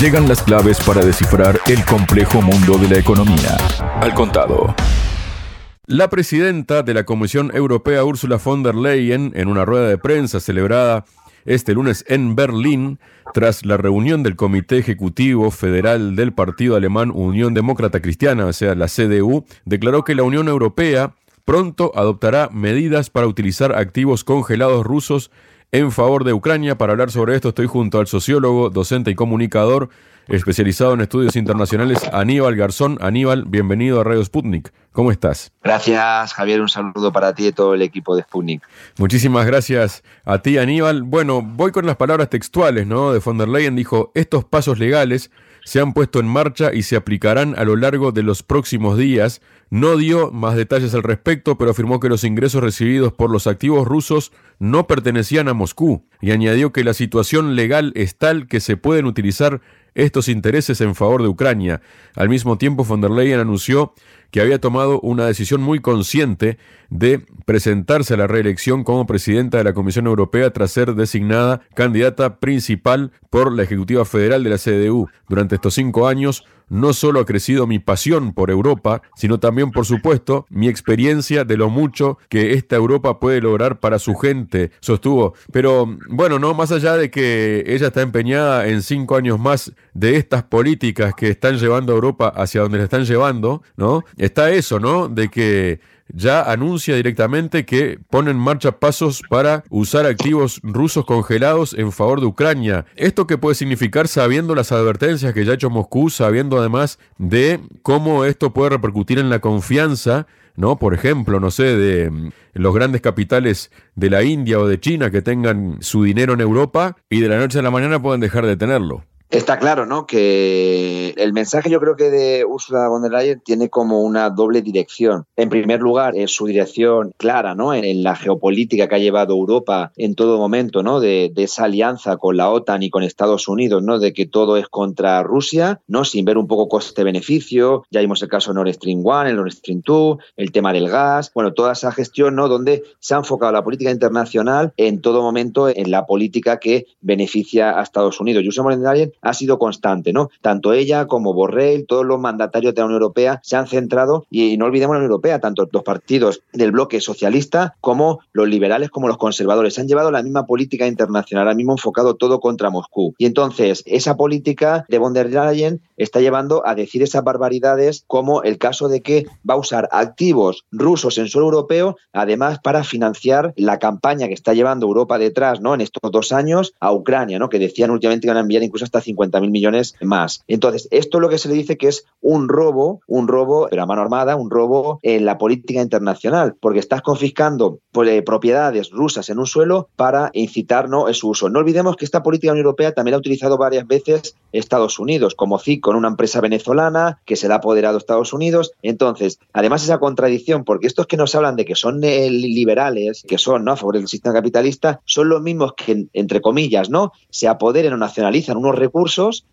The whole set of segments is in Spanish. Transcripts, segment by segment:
Llegan las claves para descifrar el complejo mundo de la economía. Al contado. La presidenta de la Comisión Europea, Ursula von der Leyen, en una rueda de prensa celebrada este lunes en Berlín, tras la reunión del Comité Ejecutivo Federal del Partido Alemán Unión Demócrata Cristiana, o sea, la CDU, declaró que la Unión Europea pronto adoptará medidas para utilizar activos congelados rusos en favor de Ucrania. Para hablar sobre esto estoy junto al sociólogo, docente y comunicador especializado en estudios internacionales, Aníbal Garzón. Aníbal, bienvenido a Radio Sputnik. ¿Cómo estás? Gracias, Javier. Un saludo para ti y todo el equipo de Sputnik. Muchísimas gracias a ti, Aníbal. Bueno, voy con las palabras textuales, ¿no? De von der Leyen dijo, estos pasos legales se han puesto en marcha y se aplicarán a lo largo de los próximos días. No dio más detalles al respecto, pero afirmó que los ingresos recibidos por los activos rusos no pertenecían a Moscú y añadió que la situación legal es tal que se pueden utilizar estos intereses en favor de Ucrania. Al mismo tiempo, von der Leyen anunció que había tomado una decisión muy consciente de presentarse a la reelección como presidenta de la Comisión Europea tras ser designada candidata principal por la Ejecutiva Federal de la CDU. Durante estos cinco años, no solo ha crecido mi pasión por Europa, sino también, por supuesto, mi experiencia de lo mucho que esta Europa puede lograr para su gente, sostuvo. Pero bueno, no, más allá de que ella está empeñada en cinco años más de estas políticas que están llevando a Europa hacia donde la están llevando, ¿no? Está eso, ¿no? De que ya anuncia directamente que pone en marcha pasos para usar activos rusos congelados en favor de Ucrania. ¿Esto qué puede significar sabiendo las advertencias que ya ha hecho Moscú, sabiendo además de cómo esto puede repercutir en la confianza ¿no? Por ejemplo, no sé, de mm, los grandes capitales de la India o de China que tengan su dinero en Europa y de la noche a la mañana pueden dejar de tenerlo. Está claro, ¿no? Que el mensaje yo creo que de Ursula von der Leyen tiene como una doble dirección. En primer lugar, es su dirección clara, ¿no? En, la geopolítica que ha llevado Europa en todo momento, ¿no? De, esa alianza con la OTAN y con Estados Unidos, ¿no? De que todo es contra Rusia, ¿no? Sin ver un poco coste-beneficio. Ya vimos el caso de Nord Stream 1, el Nord Stream 2, el tema del gas, bueno, toda esa gestión, ¿no? Donde se ha enfocado la política internacional en todo momento en la política que beneficia a Estados Unidos. Y Ursula von der Leyen ha sido constante, ¿no? Tanto ella como Borrell, todos los mandatarios de la Unión Europea se han centrado, y no olvidemos la Unión Europea, tanto los partidos del bloque socialista como los liberales como los conservadores, han llevado la misma política internacional, han mismo enfocado todo contra Moscú. Y entonces, esa política de von der Leyen está llevando a decir esas barbaridades como el caso de que va a usar activos rusos en suelo europeo, además para financiar la campaña que está llevando Europa detrás, ¿no? En estos dos años a Ucrania, ¿no? Que decían últimamente que van a enviar incluso hasta 50 mil millones más. Entonces, esto es lo que se le dice que es un robo, un robo, pero a mano armada, un robo en la política internacional, porque estás confiscando pues, eh, propiedades rusas en un suelo para incitar ¿no? su uso. No olvidemos que esta política Unión Europea también la ha utilizado varias veces Estados Unidos, como CIC con una empresa venezolana que se la ha apoderado Estados Unidos. Entonces, además esa contradicción, porque estos que nos hablan de que son liberales, que son ¿no? a favor del sistema capitalista, son los mismos que, entre comillas, ¿no? se apoderen o nacionalizan unos recursos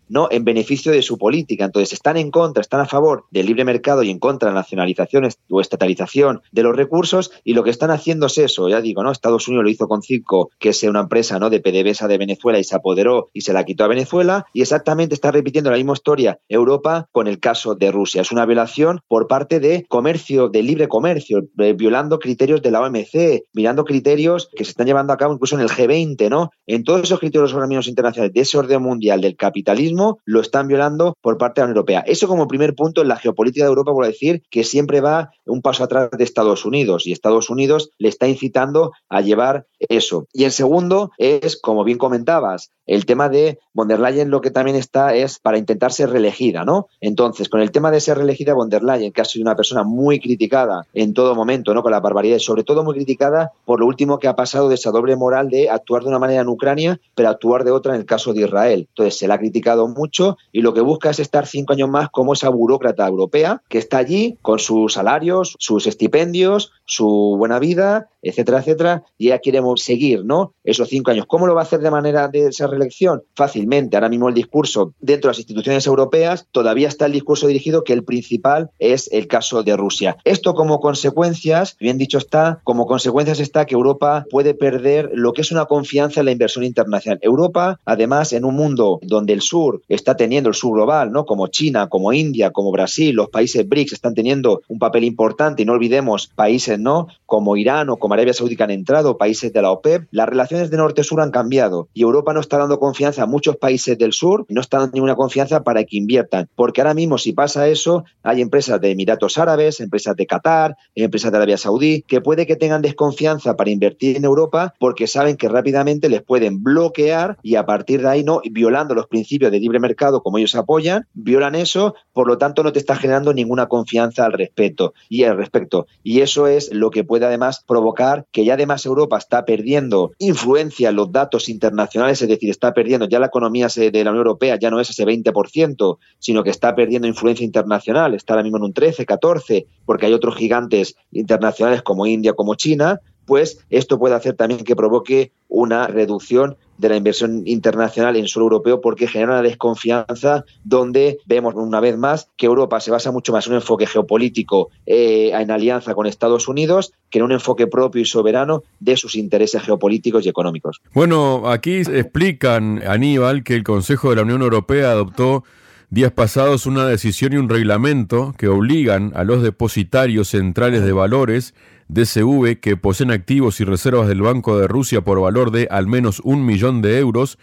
¿no? en beneficio de su política. Entonces, están en contra, están a favor del libre mercado y en contra de la nacionalización o estatalización de los recursos y lo que están haciendo es eso, ya digo, ¿no? Estados Unidos lo hizo con Circo, que es una empresa ¿no? de PDVSA de Venezuela y se apoderó y se la quitó a Venezuela y exactamente está repitiendo la misma historia Europa con el caso de Rusia. Es una violación por parte de comercio, de libre comercio, eh, violando criterios de la OMC, mirando criterios que se están llevando a cabo incluso en el G20, ¿no? En todos esos criterios organismos internacionales de ese orden mundial del capitalismo lo están violando por parte de la Unión Europea. Eso como primer punto en la geopolítica de Europa, por decir que siempre va un paso atrás de Estados Unidos y Estados Unidos le está incitando a llevar eso. Y el segundo es, como bien comentabas, el tema de von der Leyen lo que también está es para intentar ser reelegida, ¿no? Entonces, con el tema de ser reelegida von der Leyen, que ha sido una persona muy criticada en todo momento, ¿no? Con la barbaridad, sobre todo muy criticada por lo último que ha pasado de esa doble moral de actuar de una manera en Ucrania, pero actuar de otra en el caso de Israel. Entonces, se la ha criticado mucho y lo que busca es estar cinco años más como esa burócrata europea que está allí con sus salarios, sus estipendios, su buena vida, etcétera, etcétera, y ya queremos seguir, ¿no? Esos cinco años. ¿Cómo lo va a hacer de manera de esa reelección? Fácilmente. Ahora mismo el discurso dentro de las instituciones europeas todavía está el discurso dirigido que el principal es el caso de Rusia. Esto como consecuencias, bien dicho está, como consecuencias está que Europa puede perder lo que es una confianza en la inversión internacional. Europa, además, en un mundo donde el sur está teniendo el sur global, ¿no? Como China, como India, como Brasil, los países BRICS están teniendo un papel importante y no olvidemos países, ¿no? Como Irán o como Arabia Saudí que han entrado, países de la OPEP, las relaciones de norte-sur han cambiado y Europa no está dando confianza a muchos países del sur, no está dando ninguna confianza para que inviertan, porque ahora mismo si pasa eso, hay empresas de Emiratos Árabes, empresas de Qatar, empresas de Arabia Saudí, que puede que tengan desconfianza para invertir en Europa porque saben que rápidamente les pueden bloquear y a partir de ahí, no, violando los principios de libre mercado como ellos apoyan, violan eso, por lo tanto no te está generando ninguna confianza al respecto y al respecto. Y eso es lo que puede además provocar que ya además Europa está perdiendo influencia en los datos internacionales, es decir, está perdiendo ya la economía de la Unión Europea, ya no es ese 20%, sino que está perdiendo influencia internacional, está ahora mismo en un 13, 14, porque hay otros gigantes internacionales como India, como China, pues esto puede hacer también que provoque una reducción de la inversión internacional en suelo europeo porque genera una desconfianza donde vemos una vez más que Europa se basa mucho más en un enfoque geopolítico eh, en alianza con Estados Unidos que en un enfoque propio y soberano de sus intereses geopolíticos y económicos. Bueno, aquí explican, Aníbal, que el Consejo de la Unión Europea adoptó días pasados una decisión y un reglamento que obligan a los depositarios centrales de valores DCV que poseen activos y reservas del Banco de Rusia por valor de al menos un millón de euros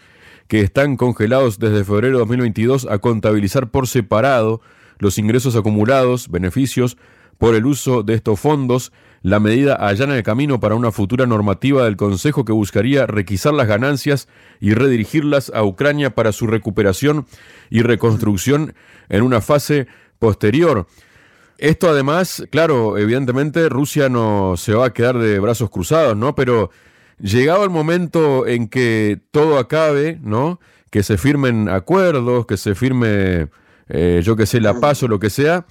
que están congelados desde febrero de 2022 a contabilizar por separado los ingresos acumulados, beneficios por el uso de estos fondos. La medida allana el camino para una futura normativa del Consejo que buscaría requisar las ganancias y redirigirlas a Ucrania para su recuperación y reconstrucción en una fase posterior. Esto además, claro, evidentemente Rusia no se va a quedar de brazos cruzados, ¿no? Pero llegado el momento en que todo acabe, ¿no? Que se firmen acuerdos, que se firme, eh, yo que sé, la paz o lo que sea,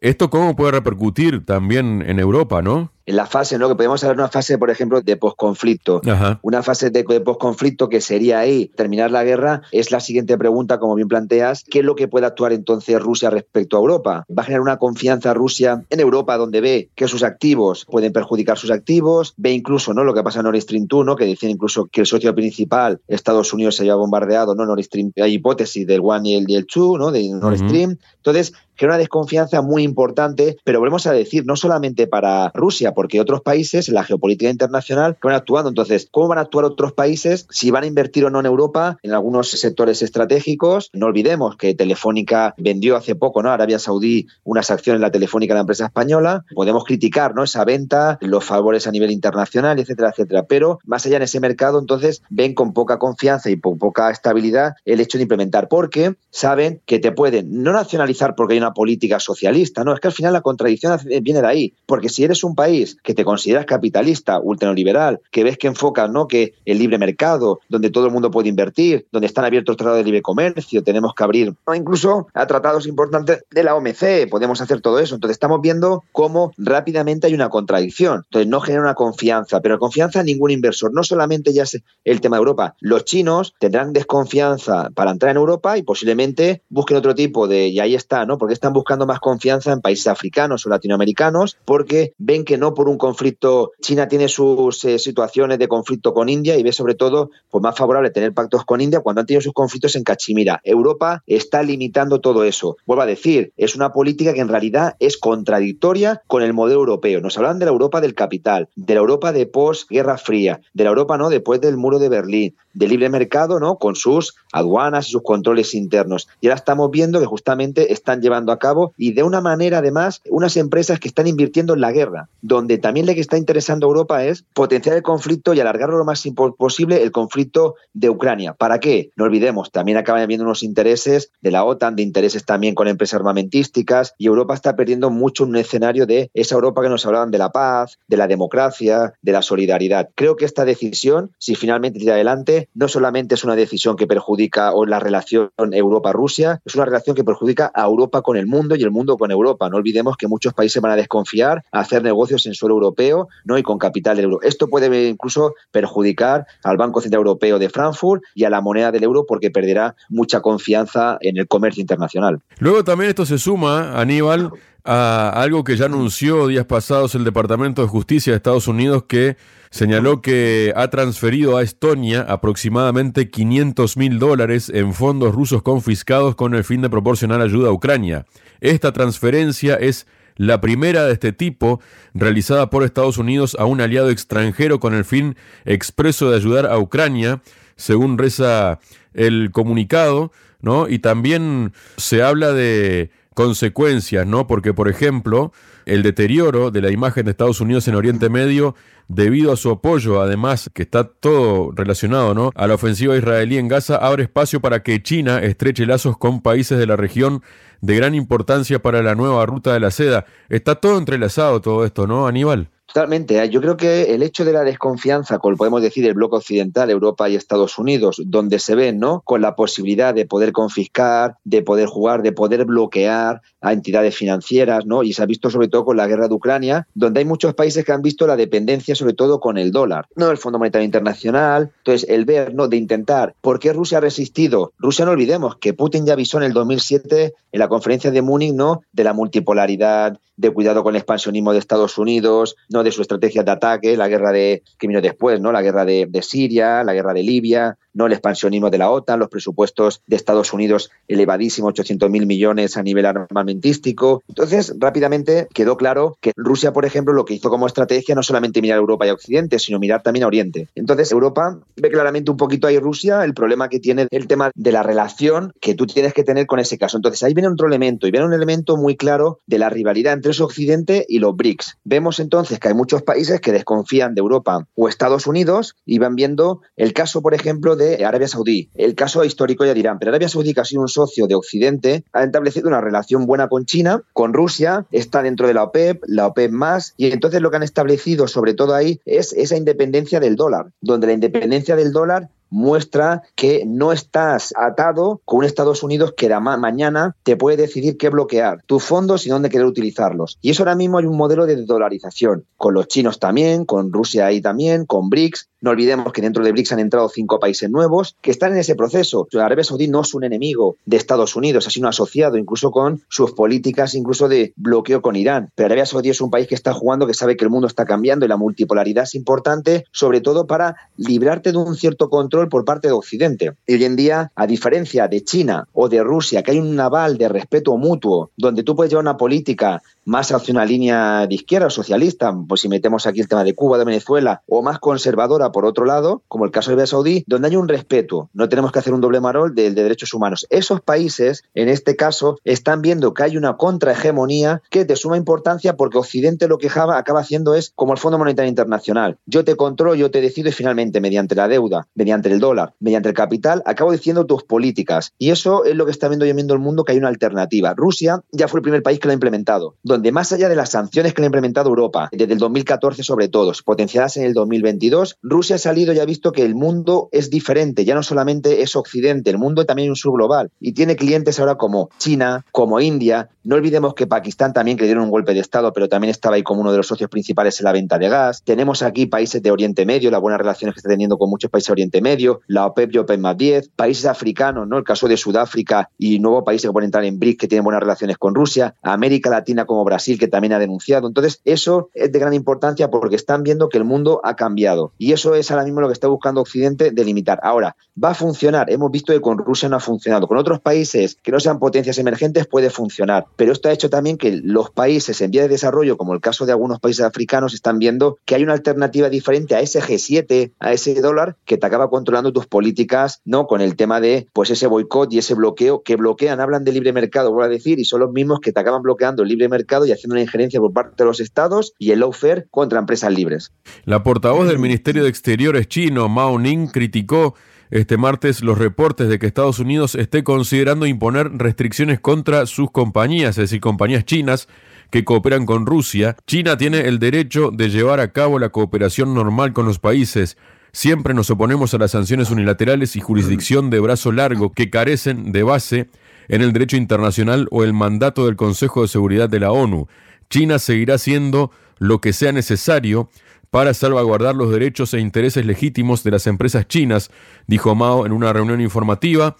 ¿esto cómo puede repercutir también en Europa, ¿no? En la fase, ¿no? Que podemos hablar de una fase, por ejemplo, de posconflicto. Una fase de, de posconflicto que sería ahí terminar la guerra, es la siguiente pregunta, como bien planteas, ¿qué es lo que puede actuar entonces Rusia respecto a Europa? ¿Va a generar una confianza Rusia en Europa donde ve que sus activos pueden perjudicar sus activos? Ve incluso, ¿no? Lo que pasa en Nord Stream 2, ¿no? Que decían incluso que el socio principal, Estados Unidos, se había bombardeado, ¿no? Nord Stream, hay hipótesis del One y el, 2, ¿no? De Nord Stream. Entonces, genera una desconfianza muy importante, pero volvemos a decir, no solamente para Rusia, porque otros países en la geopolítica internacional van actuando. Entonces, ¿cómo van a actuar otros países si van a invertir o no en Europa en algunos sectores estratégicos? No olvidemos que Telefónica vendió hace poco, ¿no? Arabia Saudí unas acciones en la Telefónica de la empresa española. Podemos criticar, ¿no? Esa venta, los favores a nivel internacional, etcétera, etcétera. Pero más allá en ese mercado, entonces ven con poca confianza y con poca estabilidad el hecho de implementar, porque saben que te pueden no nacionalizar porque hay una política socialista, no, es que al final la contradicción viene de ahí, porque si eres un país que te consideras capitalista, ultraliberal, que ves que enfocas ¿no? que el libre mercado, donde todo el mundo puede invertir, donde están abiertos tratados de libre comercio, tenemos que abrir, o incluso a tratados importantes de la OMC, podemos hacer todo eso. Entonces estamos viendo cómo rápidamente hay una contradicción. Entonces no genera una confianza, pero confianza a ningún inversor. No solamente ya es el tema de Europa. Los chinos tendrán desconfianza para entrar en Europa y posiblemente busquen otro tipo de, y ahí está, ¿no? Porque están buscando más confianza en países africanos o latinoamericanos porque ven que no por un conflicto, China tiene sus eh, situaciones de conflicto con India y ve sobre todo pues, más favorable tener pactos con India cuando han tenido sus conflictos en Cachemira. Europa está limitando todo eso. Vuelvo a decir, es una política que en realidad es contradictoria con el modelo europeo. Nos hablan de la Europa del capital, de la Europa de post-Guerra Fría, de la Europa no después del muro de Berlín, de libre mercado, ¿no? Con sus aduanas y sus controles internos. Y ahora estamos viendo que justamente están llevando a cabo y de una manera además unas empresas que están invirtiendo en la guerra, donde también le que está interesando a Europa es potenciar el conflicto y alargarlo lo más posible el conflicto de Ucrania. ¿Para qué? No olvidemos, también acaban habiendo unos intereses de la OTAN, de intereses también con empresas armamentísticas y Europa está perdiendo mucho un escenario de esa Europa que nos hablaban de la paz, de la democracia, de la solidaridad. Creo que esta decisión, si finalmente tira adelante, no solamente es una decisión que perjudica la relación Europa-Rusia, es una relación que perjudica a Europa con el mundo y el mundo con Europa. No olvidemos que muchos países van a desconfiar, a hacer negocios en suelo europeo ¿no? y con capital del euro. Esto puede incluso perjudicar al Banco Central Europeo de Frankfurt y a la moneda del euro porque perderá mucha confianza en el comercio internacional. Luego también esto se suma, Aníbal, a algo que ya anunció días pasados el Departamento de Justicia de Estados Unidos que señaló que ha transferido a Estonia aproximadamente 500 mil dólares en fondos rusos confiscados con el fin de proporcionar ayuda a Ucrania. Esta transferencia es la primera de este tipo realizada por Estados Unidos a un aliado extranjero con el fin expreso de ayudar a Ucrania, según reza el comunicado, ¿no? Y también se habla de consecuencias, ¿no? Porque, por ejemplo, el deterioro de la imagen de Estados Unidos en Oriente Medio, debido a su apoyo, además, que está todo relacionado, ¿no? A la ofensiva israelí en Gaza, abre espacio para que China estreche lazos con países de la región de gran importancia para la nueva ruta de la seda. Está todo entrelazado todo esto, ¿no, Aníbal? Totalmente. ¿eh? Yo creo que el hecho de la desconfianza, como podemos decir, el bloque occidental, Europa y Estados Unidos, donde se ven, ¿no? Con la posibilidad de poder confiscar, de poder jugar, de poder bloquear a entidades financieras, ¿no? Y se ha visto sobre todo con la guerra de Ucrania, donde hay muchos países que han visto la dependencia sobre todo con el dólar, ¿no? El Fondo Monetario Internacional. Entonces, el ver, ¿no? De intentar, ¿por qué Rusia ha resistido? Rusia, no olvidemos que Putin ya avisó en el 2007 en la conferencia de Múnich, ¿no? De la multipolaridad, de cuidado con el expansionismo de Estados Unidos, no de su estrategia de ataque, la guerra de que vino después, ¿no? La guerra de, de Siria, la guerra de Libia, no el expansionismo de la OTAN, los presupuestos de Estados Unidos elevadísimos, 800 mil millones a nivel armamentístico. Entonces, rápidamente quedó claro que Rusia, por ejemplo, lo que hizo como estrategia no solamente mirar a Europa y a Occidente, sino mirar también a Oriente. Entonces, Europa ve claramente un poquito ahí Rusia el problema que tiene el tema de la relación que tú tienes que tener con ese caso. Entonces, ahí viene otro elemento y viene un elemento muy claro de la rivalidad entre Occidente y los BRICS. Vemos entonces que hay muchos países que desconfían de Europa o Estados Unidos y van viendo el caso, por ejemplo, de Arabia Saudí. El caso histórico ya dirán, pero Arabia Saudí, que ha sido un socio de Occidente, ha establecido una relación buena con China, con Rusia, está dentro de la OPEP, la OPEP más, y entonces lo que han establecido sobre todo ahí es esa independencia del dólar, donde la independencia del dólar muestra que no estás atado con un Estados Unidos que mañana te puede decidir qué bloquear, tus fondos y dónde querer utilizarlos. Y eso ahora mismo hay un modelo de dolarización, con los chinos también, con Rusia ahí también, con BRICS. No olvidemos que dentro de BRICS han entrado cinco países nuevos que están en ese proceso. Arabia Saudí no es un enemigo de Estados Unidos, ha sido asociado incluso con sus políticas, incluso de bloqueo con Irán. Pero Arabia Saudí es un país que está jugando, que sabe que el mundo está cambiando y la multipolaridad es importante, sobre todo para librarte de un cierto control por parte de Occidente. Y hoy en día, a diferencia de China o de Rusia, que hay un naval de respeto mutuo, donde tú puedes llevar una política más hacia una línea de izquierda socialista, pues si metemos aquí el tema de Cuba, de Venezuela, o más conservadora por otro lado, como el caso de Arabia Saudí, donde hay un respeto, no tenemos que hacer un doble marol de, de derechos humanos. Esos países, en este caso, están viendo que hay una contrahegemonía que de suma importancia porque Occidente lo que acaba haciendo es como el Fondo Monetario Internacional. Yo te controlo, yo te decido y finalmente mediante la deuda, mediante el dólar, mediante el capital, acabo diciendo tus políticas. Y eso es lo que está viendo y viendo el mundo, que hay una alternativa. Rusia ya fue el primer país que lo ha implementado, donde más allá de las sanciones que le ha implementado Europa, desde el 2014 sobre todo, potenciadas en el 2022, Rusia ha salido y ha visto que el mundo es diferente, ya no solamente es Occidente, el mundo también es un subglobal. Y tiene clientes ahora como China, como India. No olvidemos que Pakistán también, que dieron un golpe de Estado, pero también estaba ahí como uno de los socios principales en la venta de gas. Tenemos aquí países de Oriente Medio, las buenas relaciones que está teniendo con muchos países de Oriente Medio la OPEP y OPEP más 10, países africanos, ¿no? El caso de Sudáfrica y nuevos países que pueden entrar en BRICS que tienen buenas relaciones con Rusia, América Latina como Brasil que también ha denunciado. Entonces, eso es de gran importancia porque están viendo que el mundo ha cambiado y eso es ahora mismo lo que está buscando Occidente delimitar. Ahora, va a funcionar. Hemos visto que con Rusia no ha funcionado. Con otros países que no sean potencias emergentes puede funcionar, pero esto ha hecho también que los países en vía de desarrollo, como el caso de algunos países africanos, están viendo que hay una alternativa diferente a ese G7, a ese dólar que te acaba controlando tus políticas, ¿no? Con el tema de pues ese boicot y ese bloqueo que bloquean, hablan de libre mercado, voy a decir, y son los mismos que te acaban bloqueando el libre mercado y haciendo una injerencia por parte de los estados y el lawfare contra empresas libres. La portavoz del Ministerio de Exteriores chino, Mao Ning, criticó este martes los reportes de que Estados Unidos esté considerando imponer restricciones contra sus compañías, es decir, compañías chinas que cooperan con Rusia. China tiene el derecho de llevar a cabo la cooperación normal con los países Siempre nos oponemos a las sanciones unilaterales y jurisdicción de brazo largo que carecen de base en el derecho internacional o el mandato del Consejo de Seguridad de la ONU. China seguirá haciendo lo que sea necesario para salvaguardar los derechos e intereses legítimos de las empresas chinas, dijo Mao en una reunión informativa.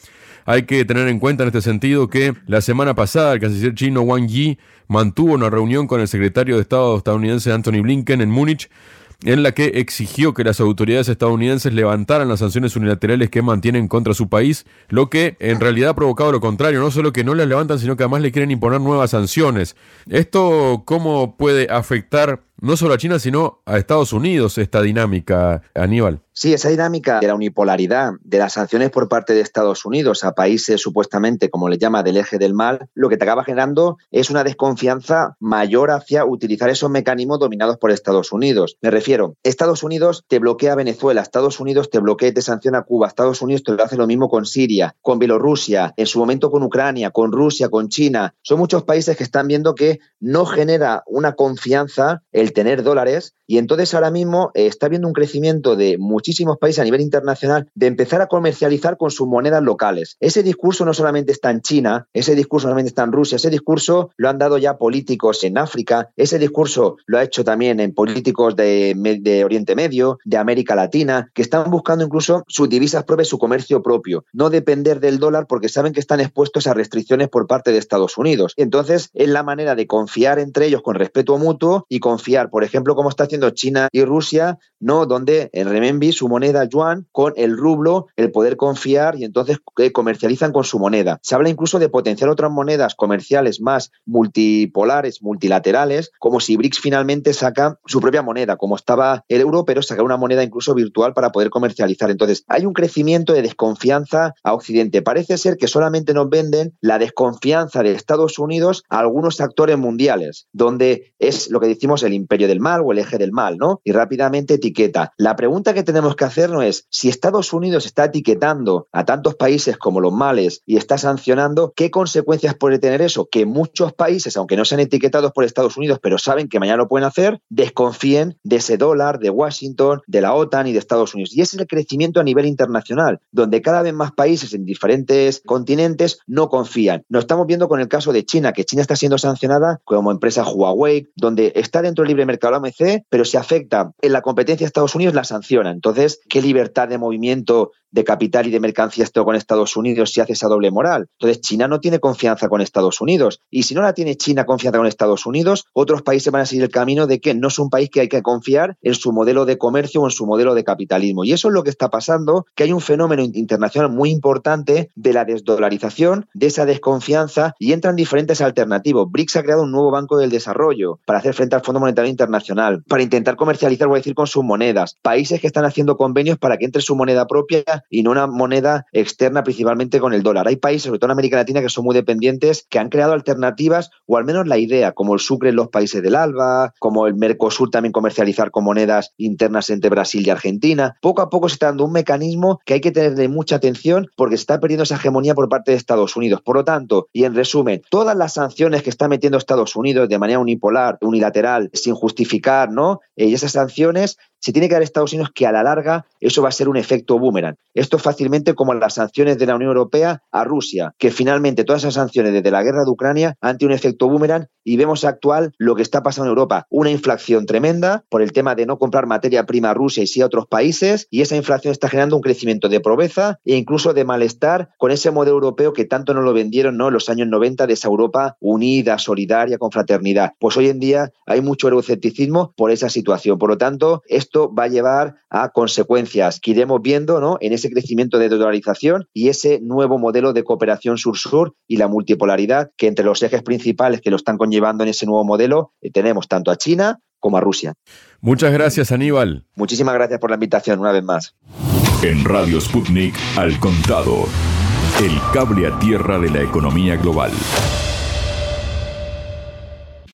Hay que tener en cuenta en este sentido que la semana pasada el canciller chino Wang Yi mantuvo una reunión con el secretario de Estado estadounidense Anthony Blinken en Múnich en la que exigió que las autoridades estadounidenses levantaran las sanciones unilaterales que mantienen contra su país, lo que en realidad ha provocado lo contrario, no solo que no las levantan, sino que además le quieren imponer nuevas sanciones. ¿Esto cómo puede afectar no solo a China, sino a Estados Unidos esta dinámica, Aníbal. Sí, esa dinámica de la unipolaridad, de las sanciones por parte de Estados Unidos a países supuestamente, como le llama, del eje del mal, lo que te acaba generando es una desconfianza mayor hacia utilizar esos mecanismos dominados por Estados Unidos. Me refiero, Estados Unidos te bloquea a Venezuela, Estados Unidos te bloquea y te sanciona a Cuba, Estados Unidos te lo hace lo mismo con Siria, con Bielorrusia, en su momento con Ucrania, con Rusia, con China. Son muchos países que están viendo que no genera una confianza el tener dólares y entonces ahora mismo eh, está habiendo un crecimiento de muchísimos países a nivel internacional de empezar a comercializar con sus monedas locales. Ese discurso no solamente está en China, ese discurso no solamente está en Rusia, ese discurso lo han dado ya políticos en África, ese discurso lo ha hecho también en políticos de, de Oriente Medio, de América Latina, que están buscando incluso sus divisas propias, su comercio propio, no depender del dólar porque saben que están expuestos a restricciones por parte de Estados Unidos. Entonces es la manera de confiar entre ellos con respeto mutuo y confiar por ejemplo, como está haciendo China y Rusia, ¿no? Donde el renminbi, su moneda yuan, con el rublo, el poder confiar y entonces comercializan con su moneda. Se habla incluso de potenciar otras monedas comerciales más multipolares, multilaterales, como si BRICS finalmente saca su propia moneda, como estaba el euro, pero saca una moneda incluso virtual para poder comercializar. Entonces, hay un crecimiento de desconfianza a Occidente. Parece ser que solamente nos venden la desconfianza de Estados Unidos a algunos actores mundiales, donde es lo que decimos el imperio del mal o el eje del mal, ¿no? Y rápidamente etiqueta. La pregunta que tenemos que hacernos es, si Estados Unidos está etiquetando a tantos países como los males y está sancionando, ¿qué consecuencias puede tener eso? Que muchos países, aunque no sean etiquetados por Estados Unidos, pero saben que mañana lo pueden hacer, desconfíen de ese dólar, de Washington, de la OTAN y de Estados Unidos. Y es el crecimiento a nivel internacional, donde cada vez más países en diferentes continentes no confían. Lo estamos viendo con el caso de China, que China está siendo sancionada como empresa Huawei, donde está dentro del libre mercado la OMC, pero si afecta en la competencia de Estados Unidos, la sanciona. Entonces, ¿qué libertad de movimiento de capital y de mercancías tengo con Estados Unidos si hace esa doble moral? Entonces, China no tiene confianza con Estados Unidos. Y si no la tiene China confianza con Estados Unidos, otros países van a seguir el camino de que no es un país que hay que confiar en su modelo de comercio o en su modelo de capitalismo. Y eso es lo que está pasando, que hay un fenómeno internacional muy importante de la desdolarización, de esa desconfianza, y entran diferentes alternativas. BRICS ha creado un nuevo banco del desarrollo para hacer frente al Fondo Monetario Internacional para intentar comercializar, voy a decir, con sus monedas. Países que están haciendo convenios para que entre su moneda propia y no una moneda externa, principalmente con el dólar. Hay países, sobre todo en América Latina, que son muy dependientes, que han creado alternativas, o al menos la idea, como el Sucre en los países del ALBA, como el Mercosur también comercializar con monedas internas entre Brasil y Argentina. Poco a poco se está dando un mecanismo que hay que tenerle mucha atención porque se está perdiendo esa hegemonía por parte de Estados Unidos. Por lo tanto, y en resumen, todas las sanciones que está metiendo Estados Unidos de manera unipolar, unilateral, sin justificar, ¿no? Eh, y esas sanciones se tiene que dar Estados Unidos que a la larga eso va a ser un efecto boomerang. Esto fácilmente como las sanciones de la Unión Europea a Rusia, que finalmente todas esas sanciones desde la guerra de Ucrania han tenido un efecto boomerang y vemos actual lo que está pasando en Europa, una inflación tremenda por el tema de no comprar materia prima a Rusia y sí a otros países y esa inflación está generando un crecimiento de pobreza e incluso de malestar con ese modelo europeo que tanto nos lo vendieron ¿no? en los años 90 de esa Europa unida, solidaria, con fraternidad. Pues hoy en día hay mucho eurocepticismo por esa situación. Por lo tanto, esto va a llevar a consecuencias que iremos viendo ¿no? en ese crecimiento de dolarización y ese nuevo modelo de cooperación sur-sur y la multipolaridad que entre los ejes principales que lo están conllevando en ese nuevo modelo eh, tenemos tanto a China como a Rusia. Muchas gracias, Aníbal. Muchísimas gracias por la invitación una vez más. En Radio Sputnik, al contado, el cable a tierra de la economía global.